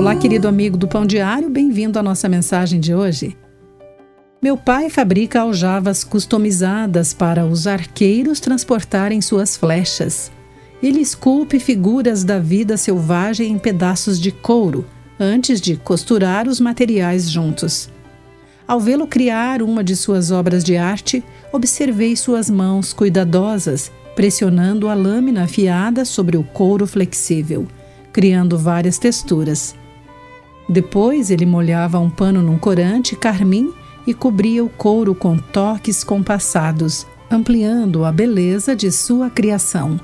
Olá, querido amigo do Pão Diário, bem-vindo à nossa mensagem de hoje. Meu pai fabrica aljavas customizadas para os arqueiros transportarem suas flechas. Ele esculpe figuras da vida selvagem em pedaços de couro, antes de costurar os materiais juntos. Ao vê-lo criar uma de suas obras de arte, observei suas mãos cuidadosas pressionando a lâmina afiada sobre o couro flexível, criando várias texturas. Depois ele molhava um pano num corante carmim e cobria o couro com toques compassados, ampliando a beleza de sua criação.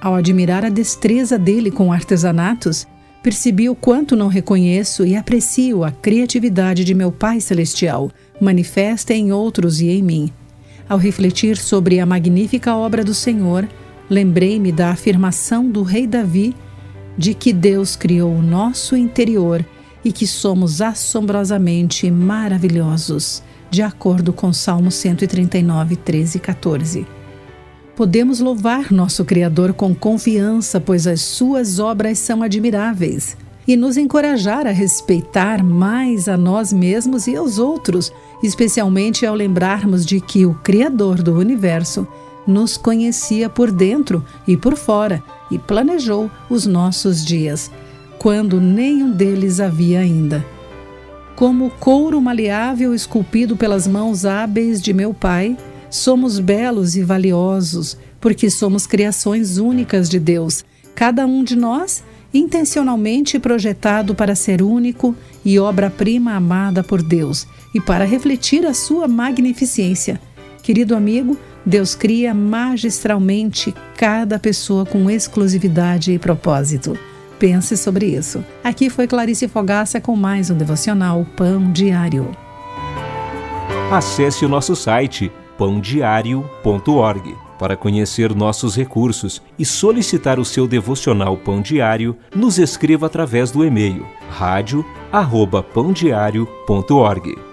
Ao admirar a destreza dele com artesanatos, percebi o quanto não reconheço e aprecio a criatividade de meu Pai Celestial, manifesta em outros e em mim. Ao refletir sobre a magnífica obra do Senhor, lembrei-me da afirmação do rei Davi de que Deus criou o nosso interior e que somos assombrosamente maravilhosos, de acordo com Salmo 139, 13 e 14. Podemos louvar nosso Criador com confiança, pois as suas obras são admiráveis e nos encorajar a respeitar mais a nós mesmos e aos outros, especialmente ao lembrarmos de que o Criador do universo nos conhecia por dentro e por fora e planejou os nossos dias, quando nenhum deles havia ainda. Como couro maleável esculpido pelas mãos hábeis de meu Pai, somos belos e valiosos, porque somos criações únicas de Deus, cada um de nós intencionalmente projetado para ser único e obra-prima amada por Deus e para refletir a sua magnificência. Querido amigo, Deus cria magistralmente cada pessoa com exclusividade e propósito. Pense sobre isso. Aqui foi Clarice Fogaça com mais um devocional Pão Diário. Acesse o nosso site pãodiario.org para conhecer nossos recursos e solicitar o seu devocional Pão Diário, nos escreva através do e-mail rádio@pãodiario.org.